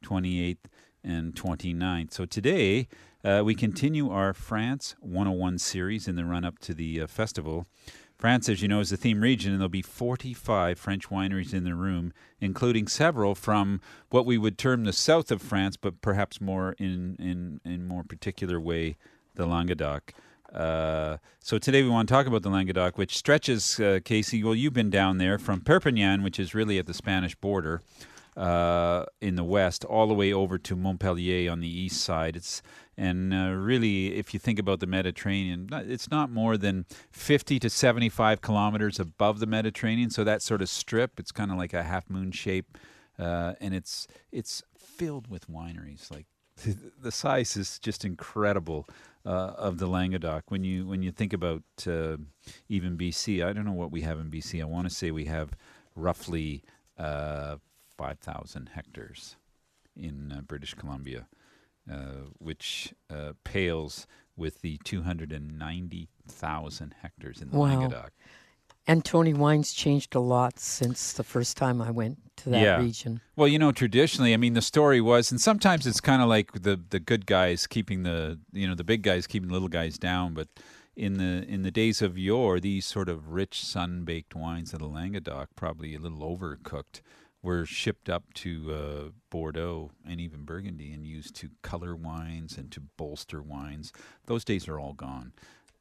28th, and 29th. So today, uh, we continue our France 101 series in the run up to the uh, festival. France, as you know, is the theme region, and there'll be 45 French wineries in the room, including several from what we would term the south of France, but perhaps more in in in more particular way, the Languedoc. Uh, so today we want to talk about the Languedoc, which stretches, uh, Casey. Well, you've been down there from Perpignan, which is really at the Spanish border uh, in the west, all the way over to Montpellier on the east side. It's and uh, really, if you think about the Mediterranean, it's not more than 50 to 75 kilometers above the Mediterranean. So that sort of strip, it's kind of like a half moon shape, uh, and it's it's filled with wineries. Like <laughs> the size is just incredible uh, of the Languedoc. When you when you think about uh, even BC, I don't know what we have in BC. I want to say we have roughly uh, 5,000 hectares in uh, British Columbia. Uh, which uh, pales with the 290,000 hectares in the
wow.
Languedoc.
And Tony Wine's changed a lot since the first time I went to that
yeah.
region.
Well, you know, traditionally, I mean, the story was, and sometimes it's kind of like the the good guys keeping the you know the big guys keeping the little guys down, but in the in the days of yore, these sort of rich sun baked wines of the Languedoc, probably a little overcooked, were shipped up to uh, Bordeaux and even Burgundy and used to color wines and to bolster wines. Those days are all gone.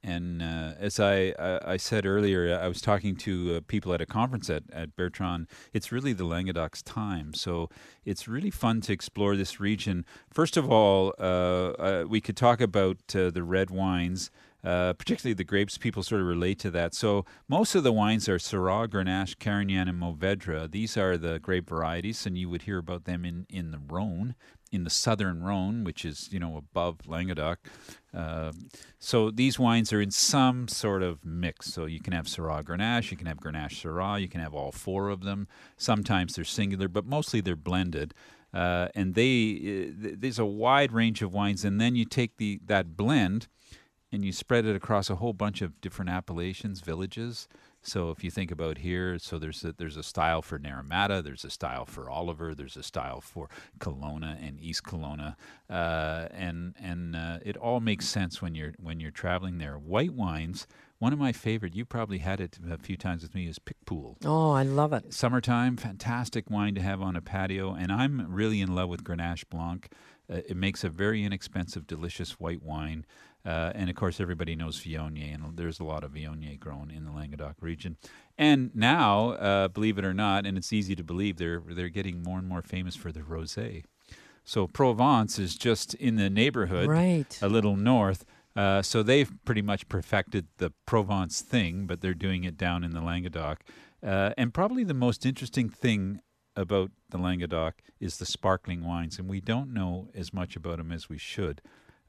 And uh, as I, I, I said earlier, I was talking to uh, people at a conference at, at Bertrand. It's really the Languedoc's time. So it's really fun to explore this region. First of all, uh, uh we could talk about uh, the red wines. Uh, particularly the grapes, people sort of relate to that. So most of the wines are Syrah, Grenache, Carignan, and Mourvedre. These are the grape varieties, and you would hear about them in, in the Rhone, in the southern Rhone, which is you know above Languedoc. Uh, so these wines are in some sort of mix. So you can have Syrah, Grenache, you can have Grenache, Syrah, you can have all four of them. Sometimes they're singular, but mostly they're blended. Uh, and they uh, there's a wide range of wines, and then you take the that blend and you spread it across a whole bunch of different appellations, villages. So if you think about here, so there's a, there's a style for Naramata, there's a style for Oliver, there's a style for Kelowna and East Kelowna, uh, and and uh, it all makes sense when you're when you're traveling there. White wines. One of my favorite, you probably had it a few times with me, is Picpoul.
Oh, I love it.
Summertime, fantastic wine to have on a patio, and I'm really in love with Grenache Blanc. Uh, it makes a very inexpensive, delicious white wine. Uh, and of course, everybody knows Viognier, and there's a lot of Viognier grown in the Languedoc region. And now, uh, believe it or not, and it's easy to believe, they're they're getting more and more famous for the rosé. So Provence is just in the neighborhood,
right.
a little north. Uh, so they've pretty much perfected the Provence thing, but they're doing it down in the Languedoc. Uh, and probably the most interesting thing about the Languedoc is the sparkling wines, and we don't know as much about them as we should.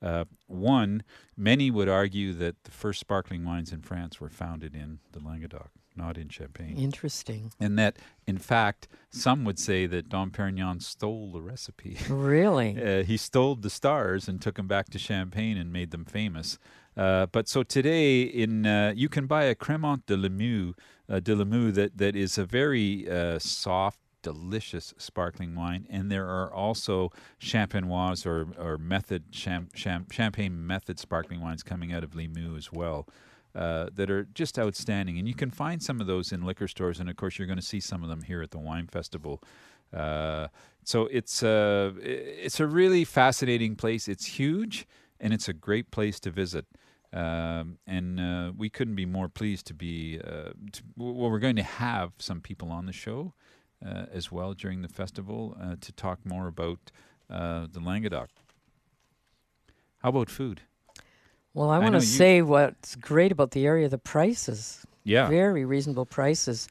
Uh, one, many would argue that the first sparkling wines in France were founded in the Languedoc, not in Champagne.
Interesting.
And that, in fact, some would say that Dom Perignon stole the recipe. <laughs>
Really?
uh, he stole the stars and took them back to Champagne and made them famous. Uh, but so today, in uh, you can buy a Cremant de Limoux, uh, de Limoux that that is a very uh, soft, delicious sparkling wine, and there are also champenoise or or method cham, cham, champagne method sparkling wines coming out of Limoux as well. Uh, that are just outstanding, and you can find some of those in liquor stores, and of course you're going to see some of them here at the wine festival. Uh, so it's a it's a really fascinating place. It's huge, and it's a great place to visit. Um, and uh, we couldn't be more pleased to be. Uh, to, well, we're going to have some people on the show uh, as well during the festival uh, to talk more about uh, the Languedoc. How about food?
Well, I, I want to say what's great about the area the prices.
Yeah.
Very reasonable prices.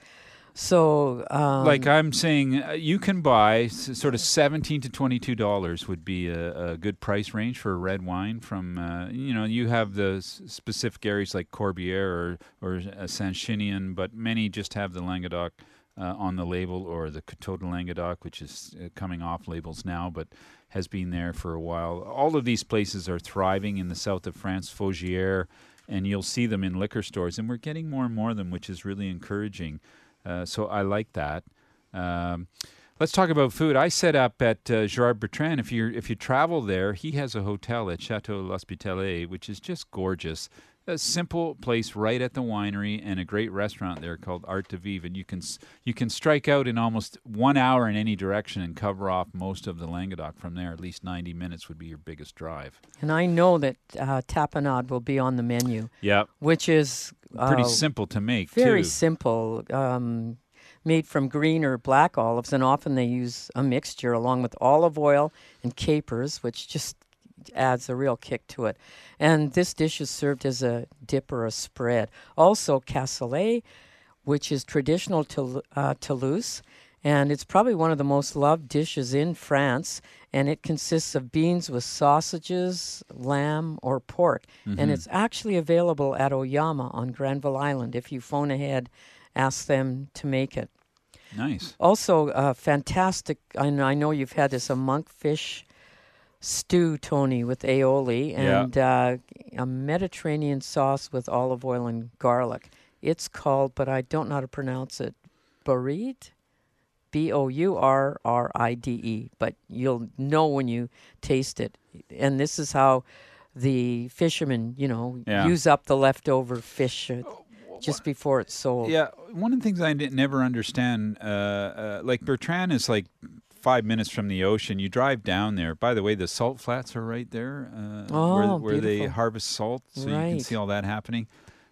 So, um,
like I'm saying, uh, you can buy s- sort of seventeen to twenty-two dollars would be a, a, good price range for a red wine. From uh, you know, you have the s- specific areas like Corbière or or uh, Saint-Chinian, but many just have the Languedoc uh, on the label, or the Coteau Languedoc, which is uh, coming off labels now, but has been there for a while. All of these places are thriving in the south of France, Faugères, and you'll see them in liquor stores, and we're getting more and more of them, which is really encouraging. Uh, so I like that. Um, let's talk about food. I set up at uh, Gerard Bertrand. If you if you travel there, he has a hotel at Chateau L'Hospitalet, which is just gorgeous. A simple place right at the winery, and a great restaurant there called Art de Vivre. And you can you can strike out in almost one hour in any direction and cover off most of the Languedoc from there. At least ninety minutes would be your biggest drive.
And I know that uh, tapenade will be on the menu.
Yep.
Which is
Pretty
uh,
simple to make,
Very
too.
simple. Um, made from green or black olives, and often they use a mixture along with olive oil and capers, which just adds a real kick to it. And this dish is served as a dip or a spread. Also, cassoulet, which is traditional to uh, Toulouse, and it's probably one of the most loved dishes in France. And it consists of beans with sausages, lamb, or pork.
Mhm.
And it's actually available at Oyama on Granville Island. If you phone ahead, ask them to make it.
Nice.
Also, uh, fantastic. I know, I know you've had this a monkfish stew, Tony, with aioli
Yeah.
and uh, a Mediterranean sauce with olive oil and garlic. It's called, but I don't know how to pronounce it, Bourride? B O U R R I D E. But you'll know when you taste it. And this is how the fishermen, you know,
Yeah.
use up the leftover fish uh, just before it's sold.
Yeah, one of the things I didn't never understand, uh, uh, like Bertrand is like five minutes from the ocean. You drive down there. By the way, the salt flats are right there, uh, where,
Oh,
where they harvest salt, so you can see all that happening.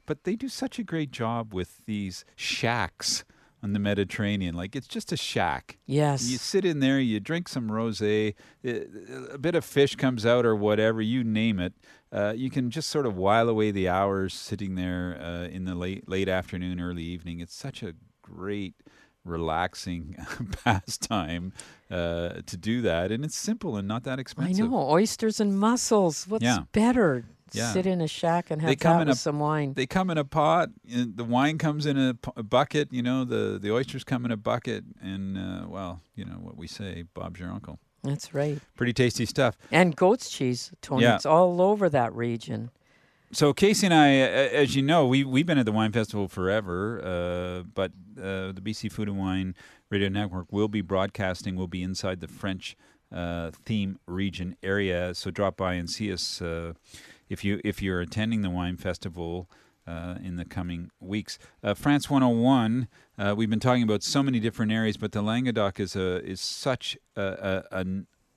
But they do such a great job with these shacks on the Mediterranean. Like it's just a shack.
Yes.
You sit in there, you drink some rosé, uh, a bit of fish comes out or whatever, you name it. Uh, you can just sort of while away the hours sitting there uh, in the late late afternoon, early evening. It's such a great, relaxing <laughs> pastime uh, to do that, and it's simple and not that expensive.
I know oysters and mussels. What's
Yeah.
better?
Yeah.
Sit in a shack and have
they come
that
in
with
a
some wine.
They come in a pot. And the wine comes in a, p- a bucket. You know, the the oysters come in a bucket, and uh, well, you know what we say, Bob's your uncle.
That's right.
Pretty tasty stuff.
And goat's cheese, Tony.
Yeah.
It's all over that region.
So Casey and I, as you know, we we've been at the wine festival forever, uh, but uh, the BC Food and Wine Radio Network will be broadcasting. We'll be inside the French uh, theme region area. So drop by and see us uh, if you if you're attending the wine festival. Uh, in the coming weeks, uh, France 101. Uh, we've been talking about so many different areas, but the Languedoc is a is such a, a,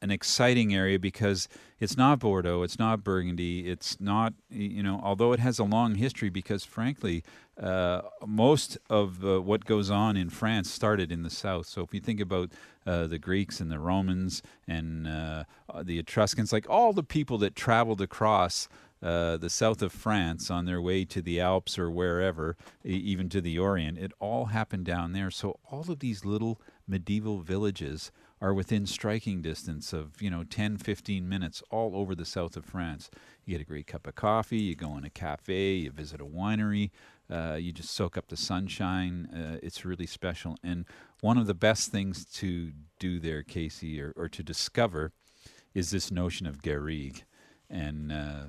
an exciting area because it's not Bordeaux, it's not Burgundy, it's not you know. Although it has a long history, because frankly, uh, most of uh, what goes on in France started in the south. So if you think about uh, the Greeks and the Romans and uh, the Etruscans, like all the people that traveled across. Uh, the south of France on their way to the Alps or wherever, e- even to the Orient. It all happened down there. So all of these little medieval villages are within striking distance of, you know, 10, 15 minutes all over the south of France. You get a great cup of coffee, you go in a cafe, you visit a winery, uh, you just soak up the sunshine. Uh, it's really special. And one of the best things to do there, Casey, or, or to discover is this notion of garrigue. And uh,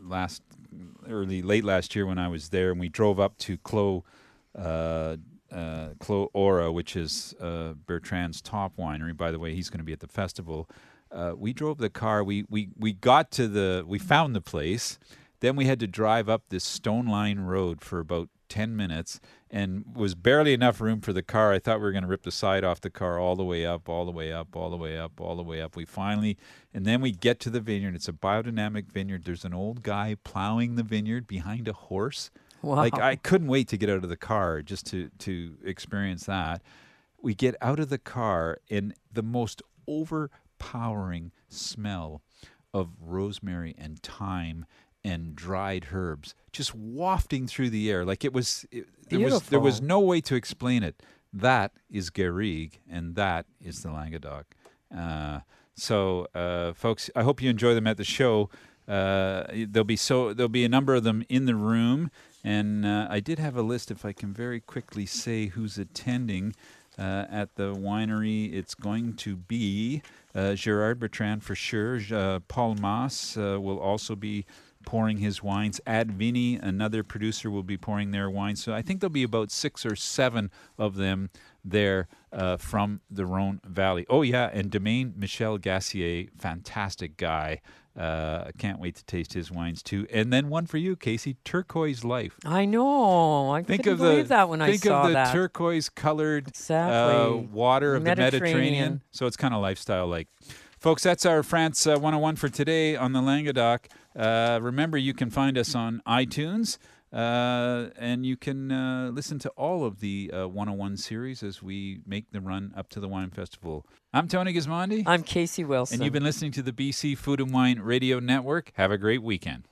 last, early, late last year when I was there, and we drove up to Clos, uh, Clos which is uh, Bertrand's top winery. By the way, he's going to be at the festival. Uh, we drove the car. We, we we got to the. We found the place. Then we had to drive up this stone line road for about 10 minutes and was barely enough room for the car. I thought we were going to rip the side off the car all the way up, all the way up, all the way up, all the way up. We finally, and then we get to the vineyard. It's a biodynamic vineyard. There's an old guy plowing the vineyard behind a horse. Like I couldn't wait to get out of the car just to to experience that. We get out of the car in the most overpowering smell of rosemary and thyme and dried herbs just wafting through the air. Like it was it, there was there was no way to explain it. That is garrigue and that is the languedoc. Uh, so uh, folks i hope you enjoy them at the show. Uh, there'll be so there'll be a number of them in the room, and uh, I did have a list. If I can very quickly say who's attending uh, at the winery, it's going to be uh, Gerard Bertrand for sure. Uh, Paul Mas uh, will also be pouring his wines. Ad Vini, another producer, will be pouring their wines. So I think there'll be about six or seven of them there uh, from the Rhone Valley. Oh, yeah, and Domaine Michel Gassier, fantastic guy. Uh, can't wait to taste his wines too. And then one for you, Casey, Turquoise Life.
I know. I
think
couldn't
of
believe
the
that when I
think
saw
of the
that.
turquoise colored uh, water of the
Mediterranean.
Mediterranean. So it's kind of lifestyle like. Folks, that's our France uh, 101 for today on the Languedoc. Uh, remember, you can find us on iTunes. Uh, and you can uh, listen to all of the uh, 101 series as we make the run up to the Wine Festival. I'm Tony Gismondi.
I'm Casey Wilson.
And you've been listening to the BC Food and Wine Radio Network. Have a great weekend.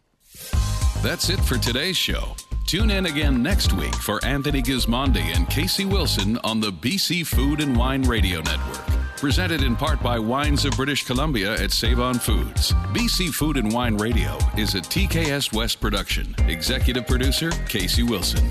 That's it for today's show. Tune in again next week for Anthony Gismondi and Casey Wilson on the BC Food and Wine Radio Network. Presented in part by Wines of British Columbia at Save On Foods. BC Food and Wine Radio is a TKS West production. Executive producer Casey Wilson.